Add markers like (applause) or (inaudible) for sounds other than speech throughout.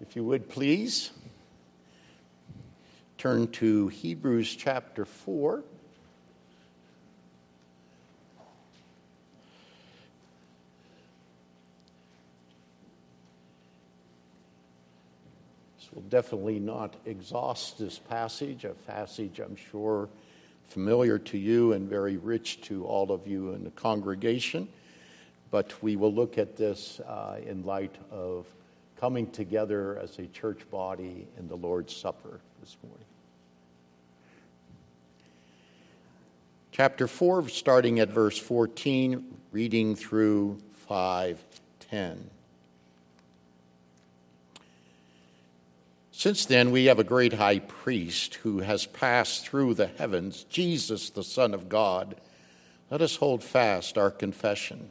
If you would please turn to Hebrews chapter 4. This will definitely not exhaust this passage, a passage I'm sure familiar to you and very rich to all of you in the congregation. But we will look at this uh, in light of coming together as a church body in the Lord's Supper this morning. Chapter 4, starting at verse 14, reading through 510. Since then, we have a great high priest who has passed through the heavens, Jesus, the Son of God. Let us hold fast our confession.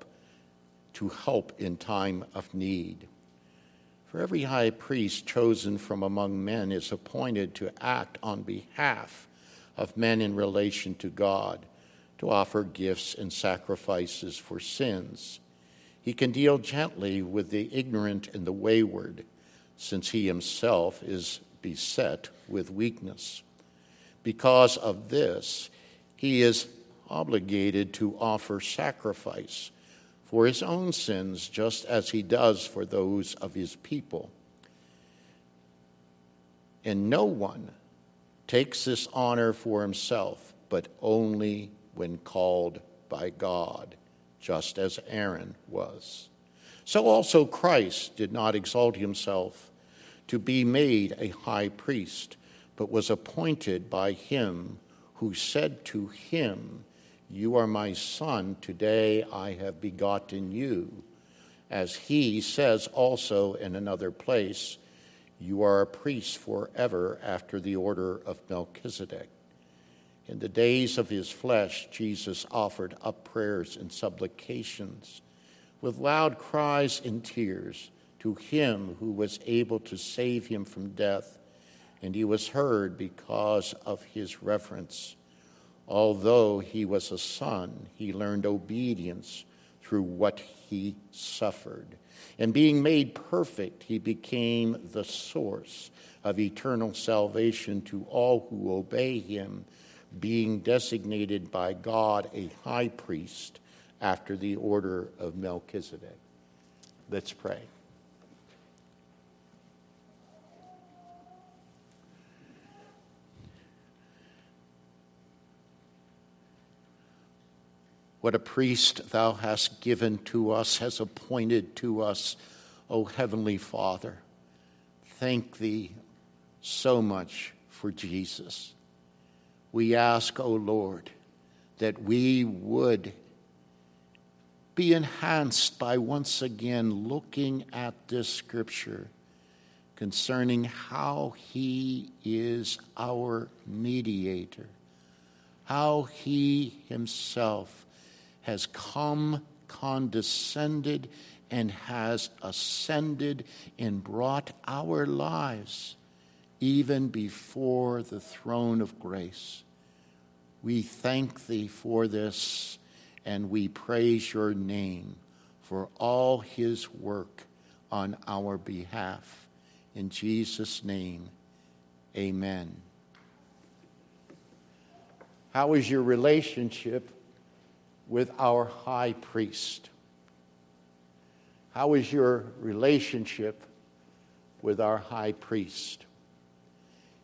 to help in time of need. For every high priest chosen from among men is appointed to act on behalf of men in relation to God, to offer gifts and sacrifices for sins. He can deal gently with the ignorant and the wayward, since he himself is beset with weakness. Because of this, he is obligated to offer sacrifice for his own sins, just as he does for those of his people. And no one takes this honor for himself, but only when called by God, just as Aaron was. So also Christ did not exalt himself to be made a high priest, but was appointed by him who said to him, you are my son, today I have begotten you. As he says also in another place, You are a priest forever after the order of Melchizedek. In the days of his flesh, Jesus offered up prayers and supplications with loud cries and tears to him who was able to save him from death, and he was heard because of his reverence. Although he was a son, he learned obedience through what he suffered. And being made perfect, he became the source of eternal salvation to all who obey him, being designated by God a high priest after the order of Melchizedek. Let's pray. What a priest thou hast given to us, has appointed to us, O Heavenly Father. Thank thee so much for Jesus. We ask, O Lord, that we would be enhanced by once again looking at this scripture concerning how he is our mediator, how he himself has come, condescended, and has ascended and brought our lives even before the throne of grace. We thank thee for this and we praise your name for all his work on our behalf. In Jesus' name, amen. How is your relationship with our high priest? How is your relationship with our high priest?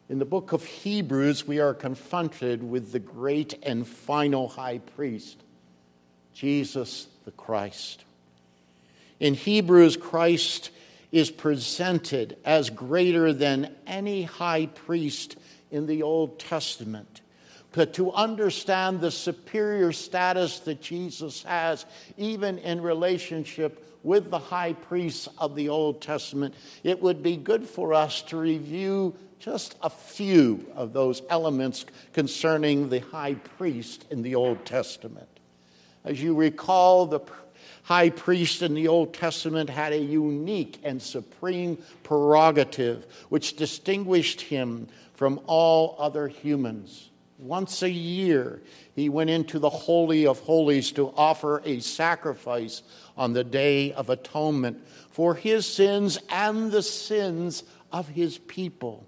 In the book of Hebrews, we are confronted with the great and final high priest, Jesus the Christ. In Hebrews, Christ is presented as greater than any high priest in the Old Testament but to understand the superior status that Jesus has, even in relationship with the high priests of the Old Testament, it would be good for us to review just a few of those elements concerning the high priest in the Old Testament. As you recall, the high priest in the Old Testament had a unique and supreme prerogative which distinguished him from all other humans. Once a year, he went into the Holy of Holies to offer a sacrifice on the Day of Atonement for his sins and the sins of his people.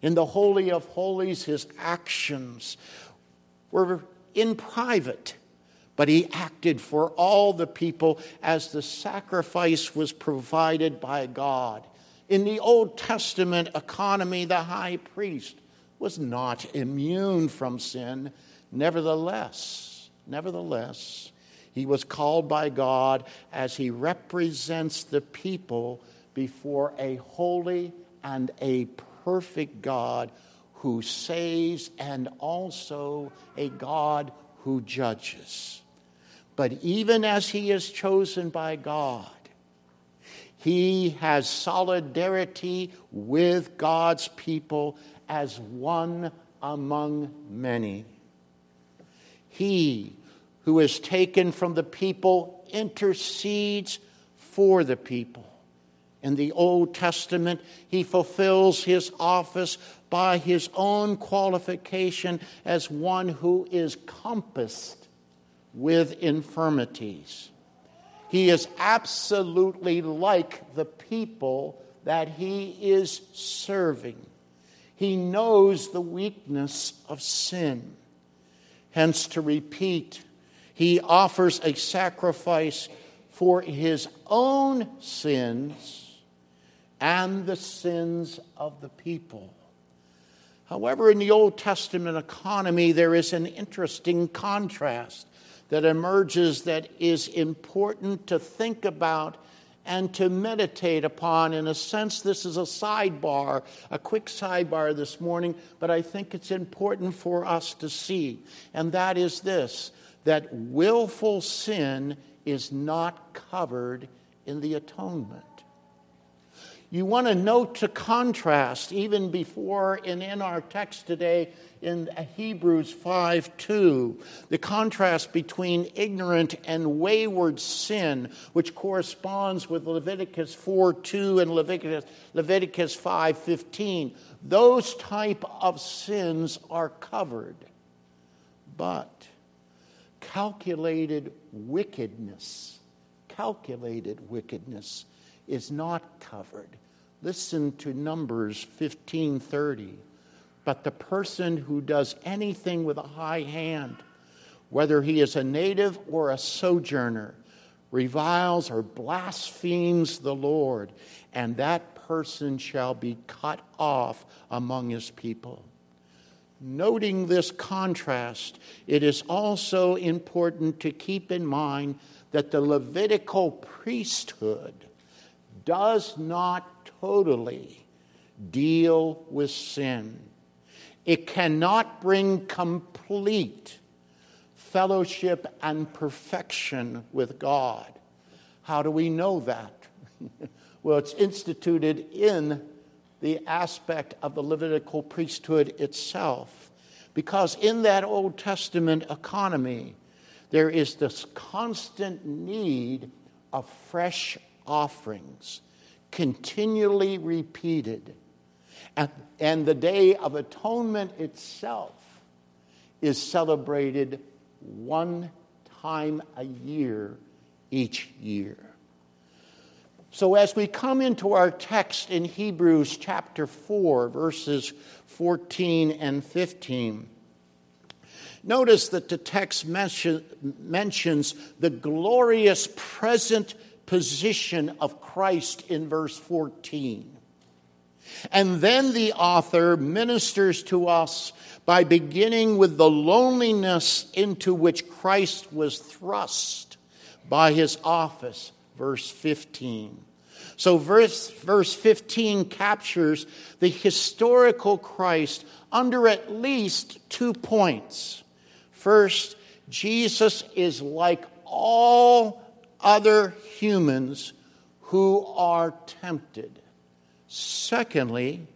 In the Holy of Holies, his actions were in private, but he acted for all the people as the sacrifice was provided by God. In the Old Testament economy, the high priest was not immune from sin. Nevertheless, nevertheless, he was called by God as he represents the people before a holy and a perfect God who saves and also a God who judges. But even as he is chosen by God, he has solidarity with God's people as one among many. He who is taken from the people intercedes for the people. In the Old Testament, he fulfills his office by his own qualification as one who is compassed with infirmities. He is absolutely like the people that he is serving. He knows the weakness of sin. Hence, to repeat, he offers a sacrifice for his own sins and the sins of the people. However, in the Old Testament economy, there is an interesting contrast that emerges that is important to think about and to meditate upon. In a sense, this is a sidebar, a quick sidebar this morning, but I think it's important for us to see. And that is this that willful sin is not covered in the atonement. You want to note to contrast, even before and in our text today in Hebrews 5 2, the contrast between ignorant and wayward sin, which corresponds with Leviticus 4 2 and Leviticus, Leviticus 5 15. Those type of sins are covered. But calculated wickedness, calculated wickedness is not covered. Listen to Numbers 15:30. But the person who does anything with a high hand, whether he is a native or a sojourner, reviles or blasphemes the Lord, and that person shall be cut off among his people. Noting this contrast, it is also important to keep in mind that the Levitical priesthood does not totally deal with sin. It cannot bring complete fellowship and perfection with God. How do we know that? (laughs) well, it's instituted in the aspect of the Levitical priesthood itself. Because in that Old Testament economy, there is this constant need of fresh offerings, continually repeated. And, and the Day of Atonement itself is celebrated one time a year each year. So, as we come into our text in Hebrews chapter 4, verses 14 and 15, notice that the text mention, mentions the glorious present position of Christ in verse 14. And then the author ministers to us by beginning with the loneliness into which Christ was thrust by his office verse 15. So, verse, verse 15 captures the historical Christ under at least two points. First, Jesus is like all other humans who are tempted. Secondly,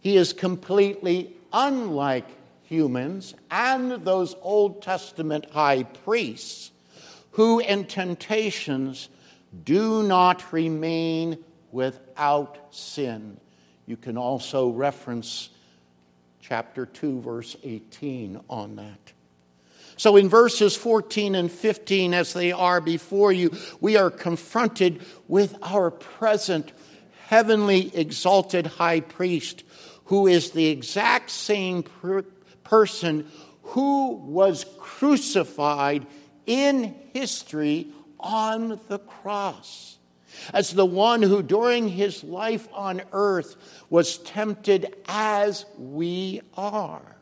he is completely unlike humans and those Old Testament high priests who in temptations do not remain without sin. You can also reference chapter 2, verse 18 on that. So, in verses 14 and 15, as they are before you, we are confronted with our present heavenly exalted high priest, who is the exact same per- person who was crucified in history on the cross. As the one who during his life on earth was tempted as we are.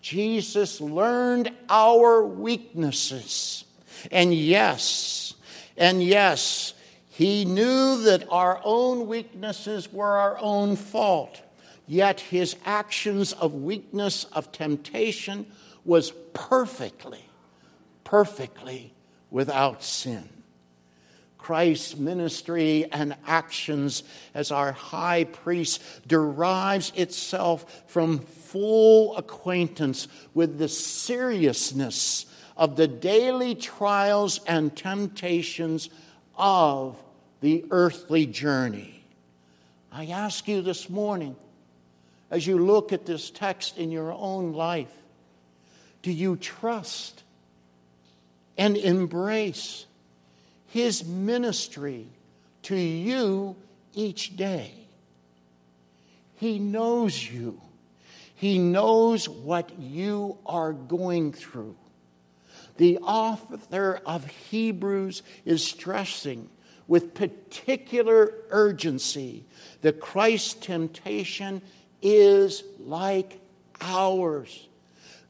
Jesus learned our weaknesses. And yes, and yes, he knew that our own weaknesses were our own fault, yet his actions of weakness, of temptation, was perfectly, perfectly without sin. Christ's ministry and actions as our high priest derives itself from full acquaintance with the seriousness of the daily trials and temptations of the earthly journey. I ask you this morning, as you look at this text in your own life, do you trust and embrace his ministry to you each day? He knows you. He knows what you are going through. The author of Hebrews is stressing with particular urgency that Christ's temptation is like ours.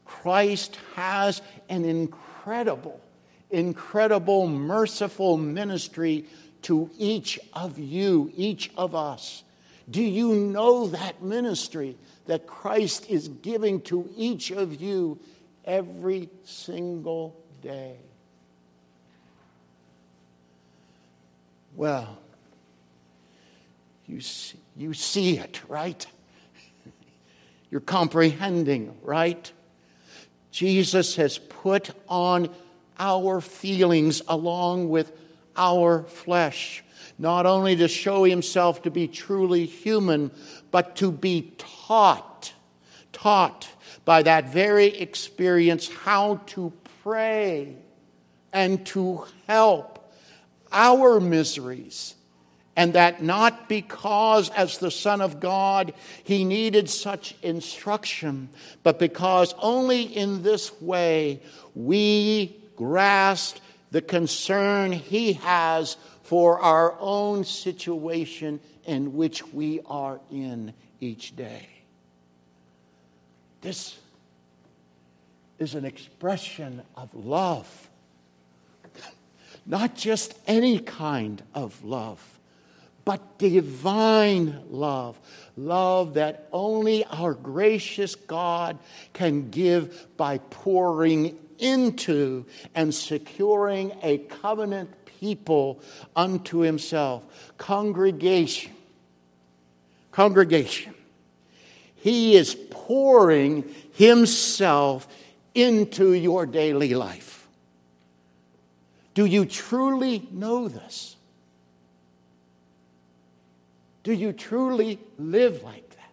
Christ has an incredible, incredible, merciful ministry to each of you, each of us. Do you know that ministry that Christ is giving to each of you every single day? Well, you see, you see it, right? (laughs) You're comprehending, right? Jesus has put on our feelings along with our flesh, not only to show himself to be truly human, but to be taught, taught by that very experience how to pray and to help our miseries. And that not because, as the Son of God, he needed such instruction, but because only in this way we grasp the concern he has for our own situation in which we are in each day. This is an expression of love not just any kind of love, but divine love. Love that only our gracious God can give by pouring into and securing a covenant people unto himself. Congregation. Congregation. He is pouring himself into your daily life. Do you truly know this? Do you truly live like that?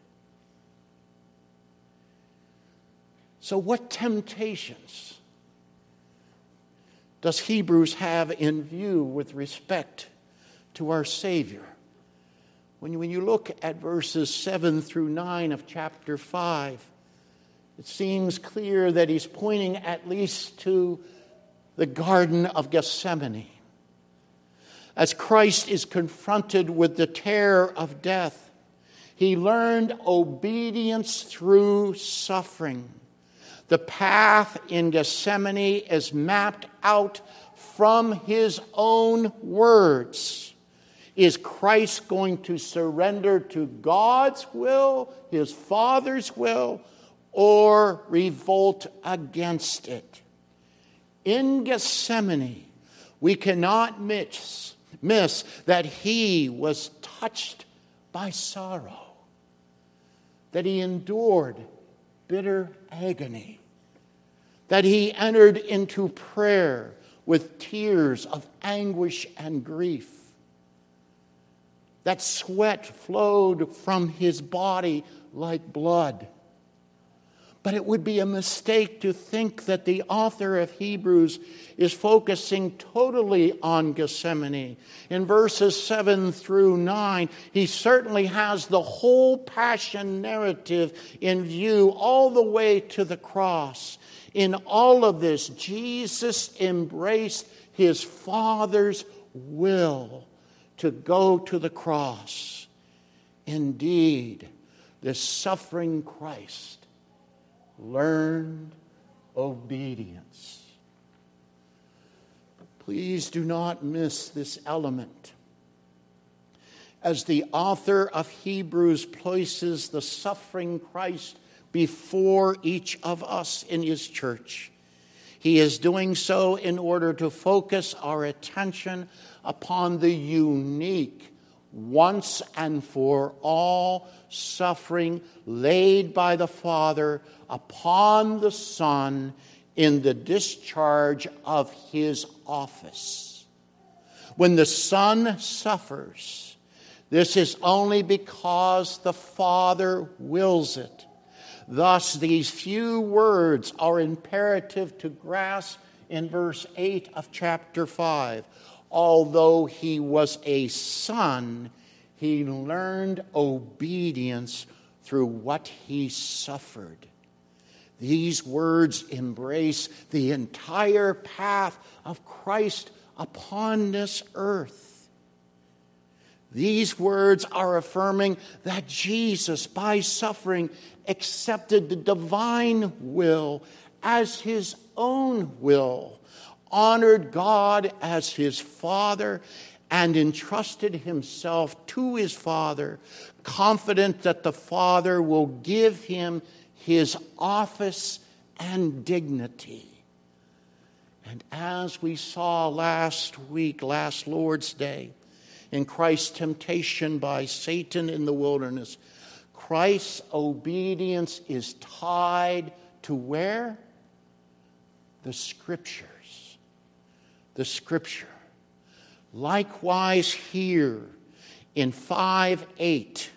So, what temptations does Hebrews have in view with respect to our Savior? When you, when you look at verses 7 through 9 of chapter 5, it seems clear that he's pointing at least to the Garden of Gethsemane. As Christ is confronted with the terror of death, he learned obedience through suffering. The path in Gethsemane is mapped out from his own words. Is Christ going to surrender to God's will, his Father's will, or revolt against it? in Gethsemane, we cannot miss, miss that he was touched by sorrow, that he endured bitter agony, that he entered into prayer with tears of anguish and grief, that sweat flowed from his body like blood but it would be a mistake to think that the author of Hebrews is focusing totally on Gethsemane. In verses 7 through 9, he certainly has the whole passion narrative in view all the way to the cross. In all of this, Jesus embraced his Father's will to go to the cross. Indeed, the suffering Christ learned obedience. Please do not miss this element. As the author of Hebrews places the suffering Christ before each of us in his church, he is doing so in order to focus our attention upon the unique, once and for all suffering laid by the Father upon the Son in the discharge of his office. When the Son suffers, this is only because the Father wills it. Thus, these few words are imperative to grasp in verse 8 of chapter 5. Although he was a son, he learned obedience through what he suffered. These words embrace the entire path of Christ upon this earth. These words are affirming that Jesus, by suffering, accepted the divine will as his own will, honored God as his Father, and entrusted himself to his Father, confident that the Father will give him his office and dignity. And as we saw last week, last Lord's Day, in Christ's temptation by Satan in the wilderness, Christ's obedience is tied to where? The Scriptures. The Scripture. Likewise, here in 5 8,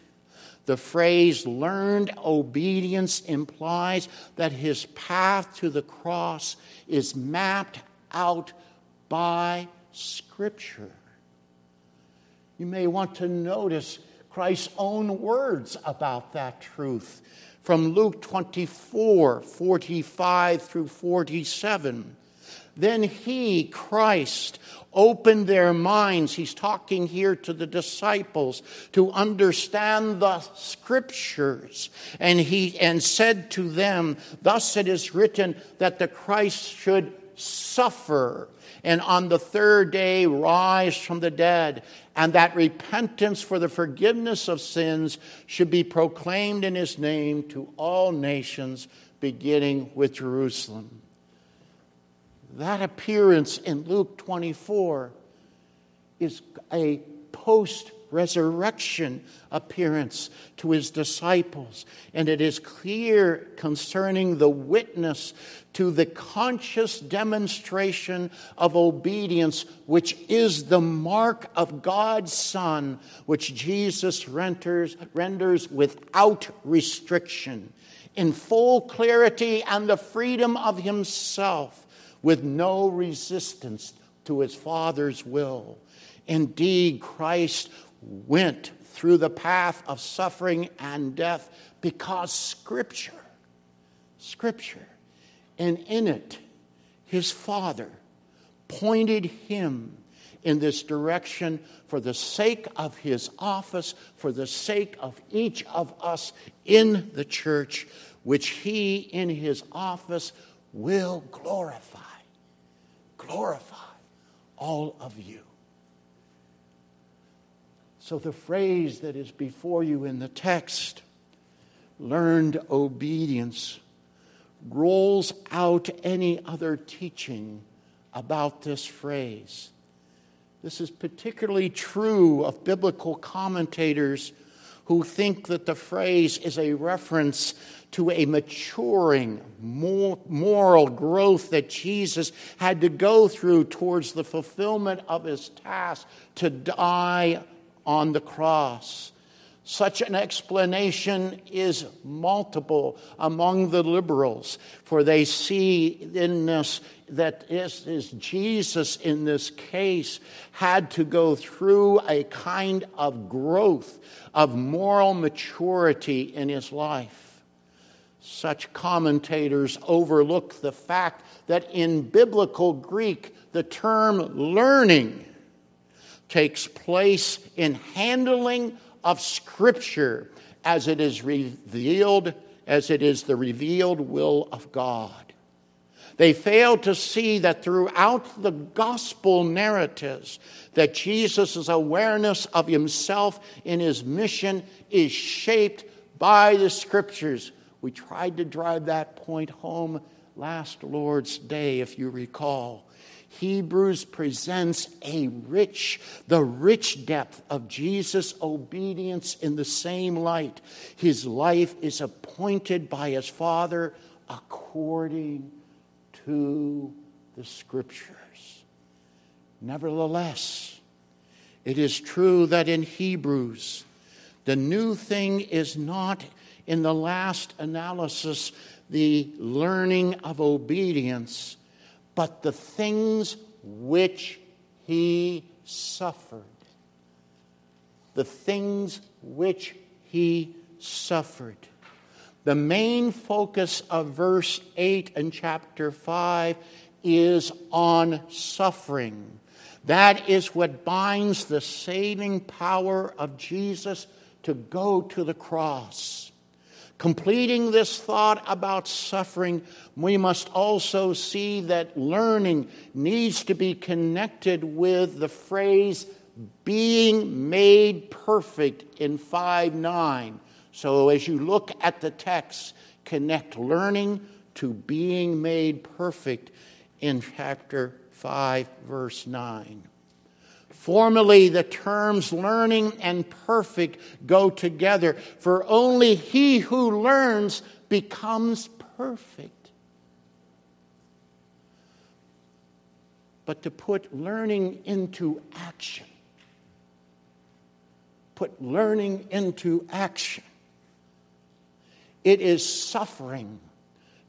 the phrase learned obedience implies that his path to the cross is mapped out by Scripture. You may want to notice Christ's own words about that truth from Luke 24 45 through 47. Then he, Christ, opened their minds. He's talking here to the disciples to understand the scriptures. And he and said to them, Thus it is written that the Christ should suffer and on the third day rise from the dead, and that repentance for the forgiveness of sins should be proclaimed in his name to all nations, beginning with Jerusalem. That appearance in Luke 24 is a post resurrection appearance to his disciples. And it is clear concerning the witness to the conscious demonstration of obedience, which is the mark of God's Son, which Jesus renders, renders without restriction, in full clarity and the freedom of himself with no resistance to his Father's will. Indeed, Christ went through the path of suffering and death because Scripture, Scripture, and in it, his Father pointed him in this direction for the sake of his office, for the sake of each of us in the church, which he in his office will glorify glorify all of you. So, the phrase that is before you in the text, learned obedience, rolls out any other teaching about this phrase. This is particularly true of biblical commentators who think that the phrase is a reference to a maturing moral growth that Jesus had to go through towards the fulfillment of his task to die on the cross. Such an explanation is multiple among the liberals, for they see in this that is, is Jesus in this case had to go through a kind of growth of moral maturity in his life. Such commentators overlook the fact that in biblical Greek, the term learning takes place in handling of Scripture as it is revealed, as it is the revealed will of God. They fail to see that throughout the gospel narratives, that Jesus' awareness of himself in his mission is shaped by the scriptures. We tried to drive that point home last Lord's Day, if you recall. Hebrews presents a rich, the rich depth of Jesus' obedience in the same light. His life is appointed by his Father according to the Scriptures. Nevertheless, it is true that in Hebrews, the new thing is not in the last analysis the learning of obedience but the things which he suffered. The things which he suffered. The main focus of verse 8 and chapter 5 is on suffering. That is what binds the saving power of Jesus to go to the cross. Completing this thought about suffering, we must also see that learning needs to be connected with the phrase being made perfect in 5 9. So as you look at the text, connect learning to being made perfect in chapter 5, verse 9. Formerly, the terms learning and perfect go together, for only he who learns becomes perfect. But to put learning into action, put learning into action, it is suffering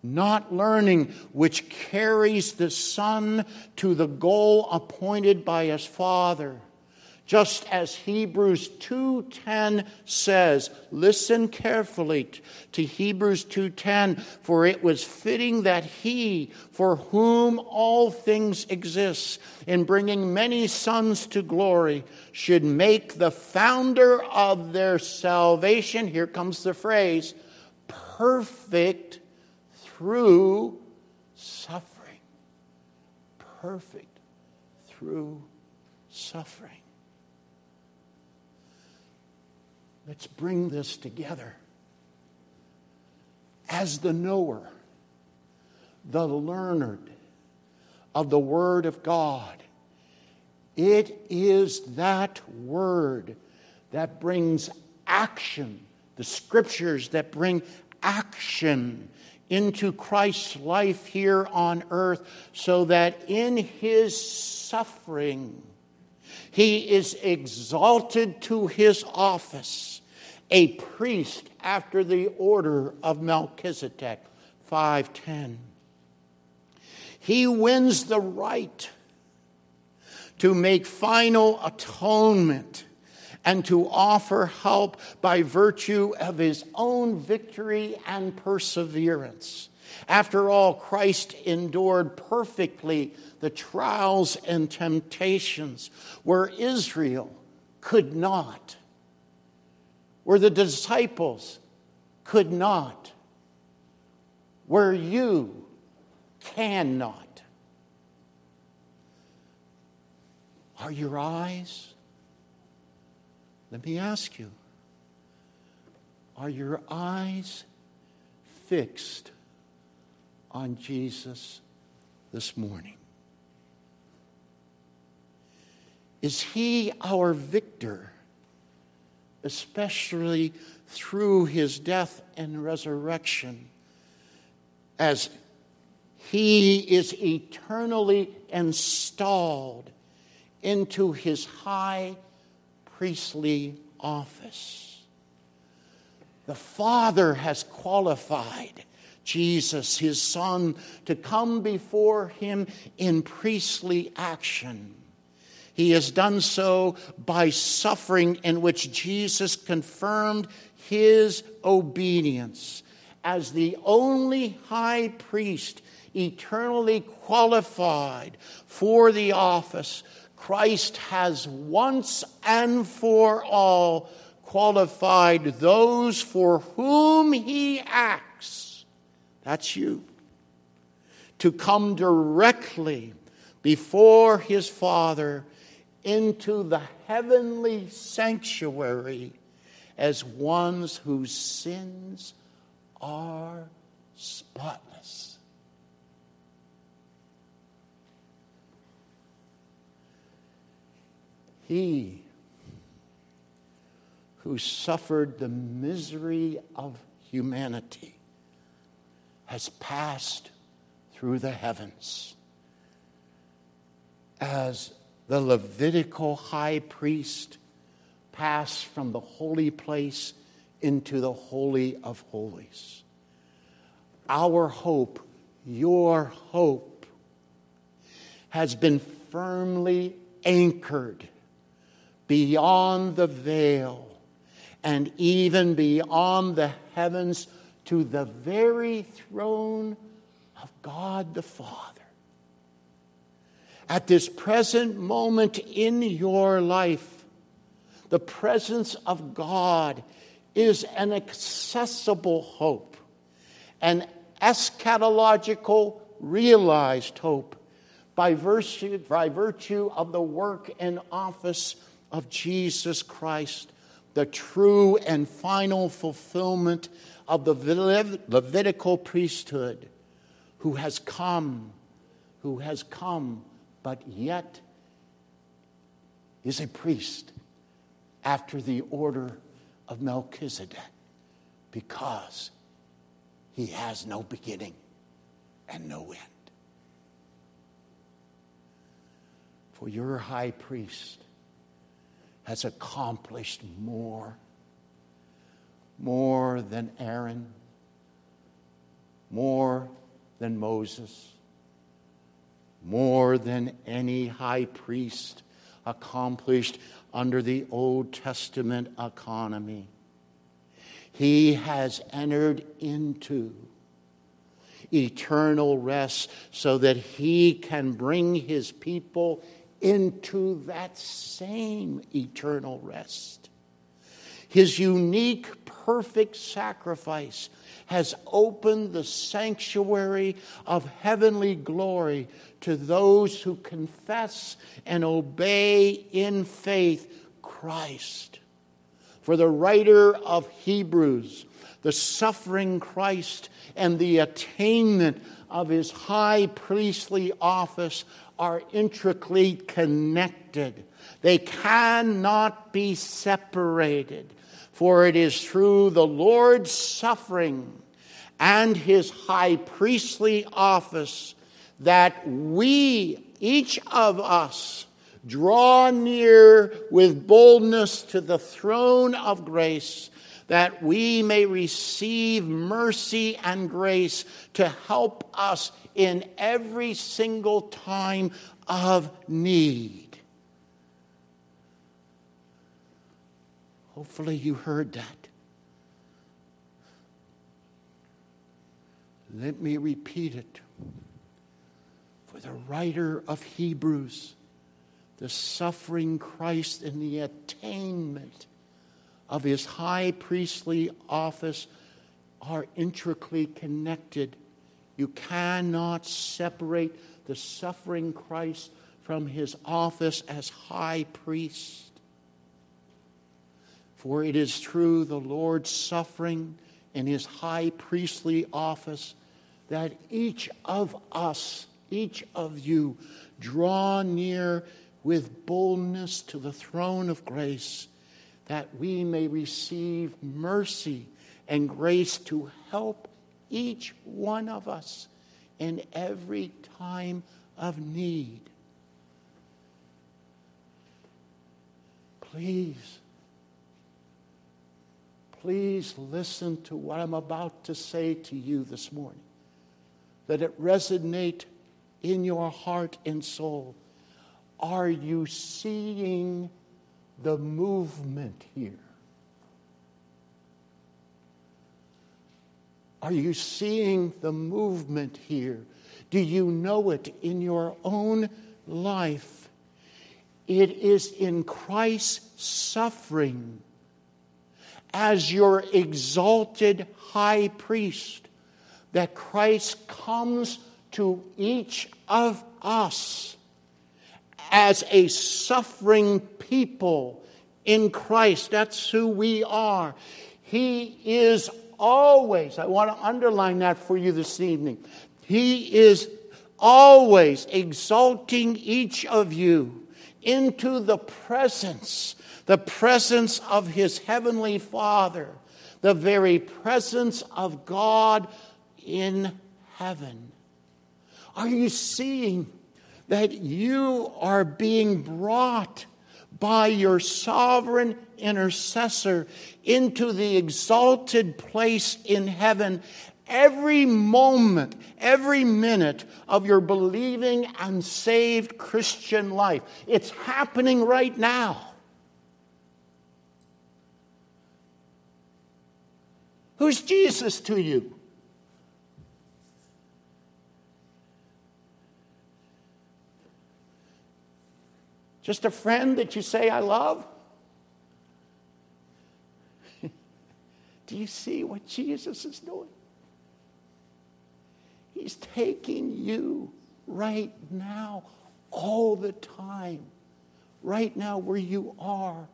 not learning, which carries the Son to the goal appointed by his Father. Just as Hebrews 2:10 says, listen carefully to Hebrews 2:10, for it was fitting that he, for whom all things exist, in bringing many sons to glory, should make the founder of their salvation, here comes the phrase, perfect through suffering. Perfect through suffering. Let's bring this together. As the knower, the learned of the Word of God, it is that Word that brings action, the Scriptures that bring action into Christ's life here on earth so that in his suffering he is exalted to his office, a priest after the order of Melchizedek. 510. He wins the right to make final atonement and to offer help by virtue of his own victory and perseverance. After all, Christ endured perfectly the trials and temptations where Israel could not, where the disciples could not, where you cannot. Are your eyes let me ask you are your eyes fixed on Jesus this morning? is he our victor, especially through his death and resurrection, as he is eternally installed into his high priestly office. The Father has qualified Jesus, his Son, to come before him in priestly action. He has done so by suffering, in which Jesus confirmed his obedience as the only high priest eternally qualified for the office. Christ has once and for all qualified those for whom he acts. That's you. To come directly before his Father into the heavenly sanctuary as ones whose sins are spotless. He who suffered the misery of humanity has passed through the heavens as the Levitical high priest passed from the holy place into the Holy of Holies. Our hope, your hope, has been firmly anchored beyond the veil and even beyond the heavens to the very throne of God the Father. At this present moment in your life, the presence of God is an accessible hope, an eschatological realized hope by virtue, by virtue of the work and office of Jesus Christ, the true and final fulfillment of the Levitical priesthood, who has come, who has come but yet is a priest after the order of Melchizedek because he has no beginning and no end. For your high priest has accomplished more, more than Aaron, more than Moses more than any high priest accomplished under the Old Testament economy. He has entered into eternal rest so that he can bring his people into that same eternal rest. His unique, perfect sacrifice has opened the sanctuary of heavenly glory to those who confess and obey in faith Christ. For the writer of Hebrews, the suffering Christ and the attainment of his high priestly office are intricately connected. They cannot be separated. For it is through the Lord's suffering and his high priestly office that we, each of us, draw near with boldness to the throne of grace that we may receive mercy and grace to help us in every single time of need. Hopefully, you heard that. Let me repeat it. For the writer of Hebrews, the suffering Christ and the attainment of his high priestly office are intricately connected. You cannot separate the suffering Christ from his office as high priest. For it is through the Lord's suffering in his high priestly office that each of us, each of you, draw near with boldness to the throne of grace that we may receive mercy and grace to help each one of us in every time of need. Please, please listen to what I'm about to say to you this morning. That it resonate in your heart and soul. Are you seeing the movement here? Are you seeing the movement here? Do you know it in your own life? It is in Christ's suffering as your exalted high priest that Christ comes to each of us as a suffering people in Christ. That's who we are. He is always, I want to underline that for you this evening. He is always exalting each of you into the presence, the presence of his heavenly Father, the very presence of God in heaven. Are you seeing that you are being brought by your sovereign intercessor into the exalted place in heaven every moment, every minute of your believing and saved Christian life. It's happening right now. Who's Jesus to you? Just a friend that you say, I love? Do you see what Jesus is doing? He's taking you right now, all the time, right now where you are.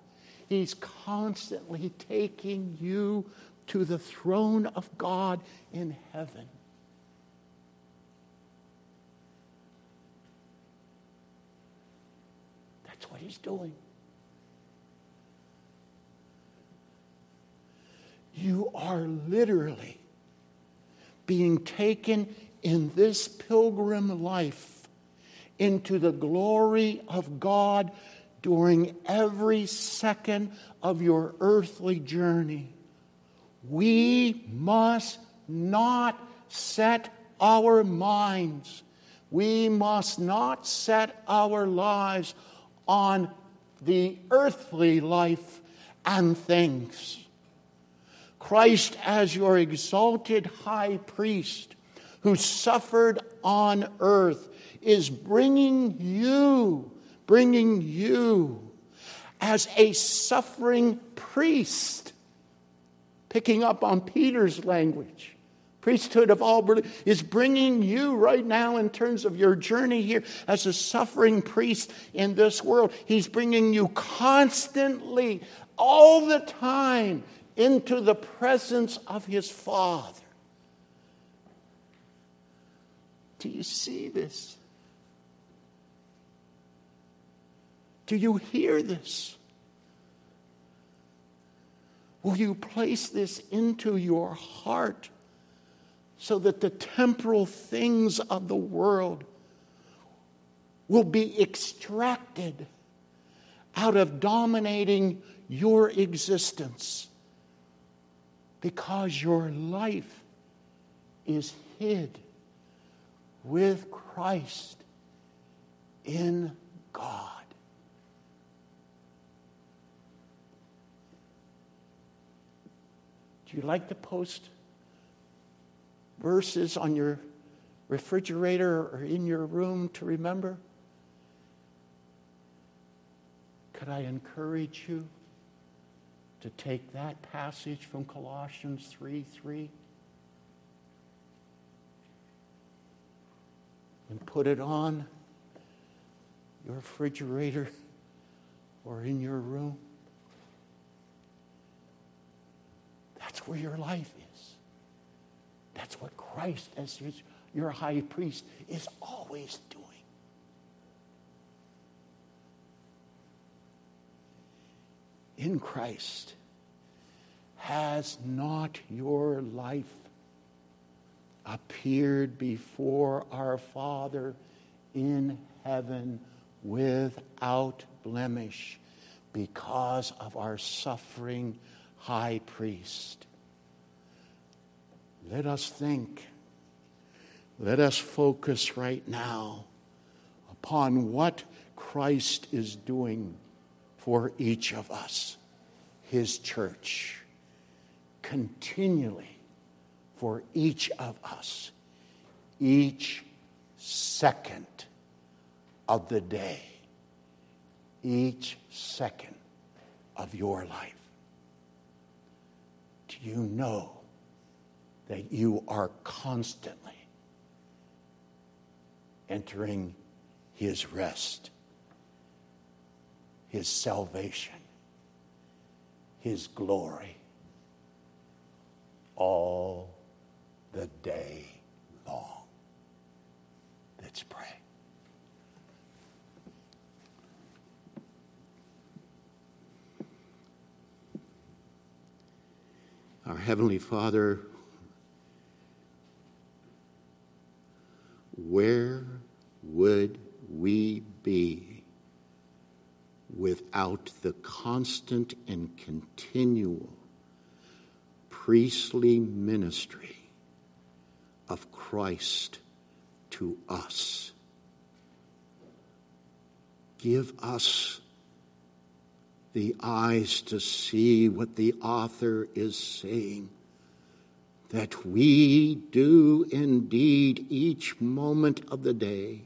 He's constantly taking you to the throne of God in heaven. That's what he's doing. You are literally being taken in this pilgrim life into the glory of God during every second of your earthly journey. We must not set our minds, we must not set our lives on the earthly life and things. Christ, as your exalted high priest who suffered on earth, is bringing you, bringing you as a suffering priest, picking up on Peter's language priesthood of all is bringing you right now in terms of your journey here as a suffering priest in this world. He's bringing you constantly, all the time, into the presence of his Father. Do you see this? Do you hear this? Will you place this into your heart? so that the temporal things of the world will be extracted out of dominating your existence because your life is hid with Christ in God. Do you like to post? verses on your refrigerator or in your room to remember? Could I encourage you to take that passage from Colossians 3 3 and put it on your refrigerator or in your room? That's where your life is. That's what Christ, as your high priest, is always doing. In Christ, has not your life appeared before our Father in heaven without blemish because of our suffering high priest? Let us think, let us focus right now upon what Christ is doing for each of us, his church, continually for each of us, each second of the day, each second of your life. Do you know that you are constantly entering his rest, his salvation, his glory all the day long? Let's pray. Our Heavenly Father, where would we be without the constant and continual priestly ministry of Christ to us? Give us the eyes to see what the author is saying. That we do indeed each moment of the day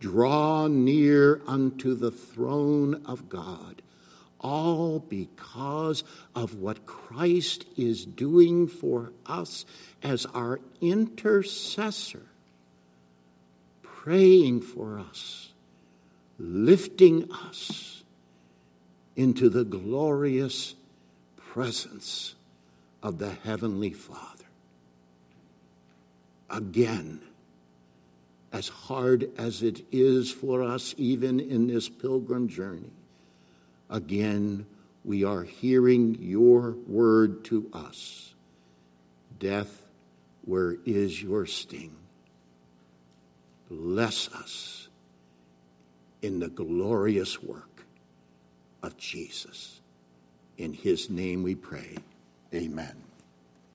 draw near unto the throne of God, all because of what Christ is doing for us as our intercessor, praying for us, lifting us into the glorious presence of the Heavenly Father. Again, as hard as it is for us, even in this pilgrim journey, again, we are hearing your word to us. Death, where is your sting? Bless us in the glorious work of Jesus. In his name we pray. Amen.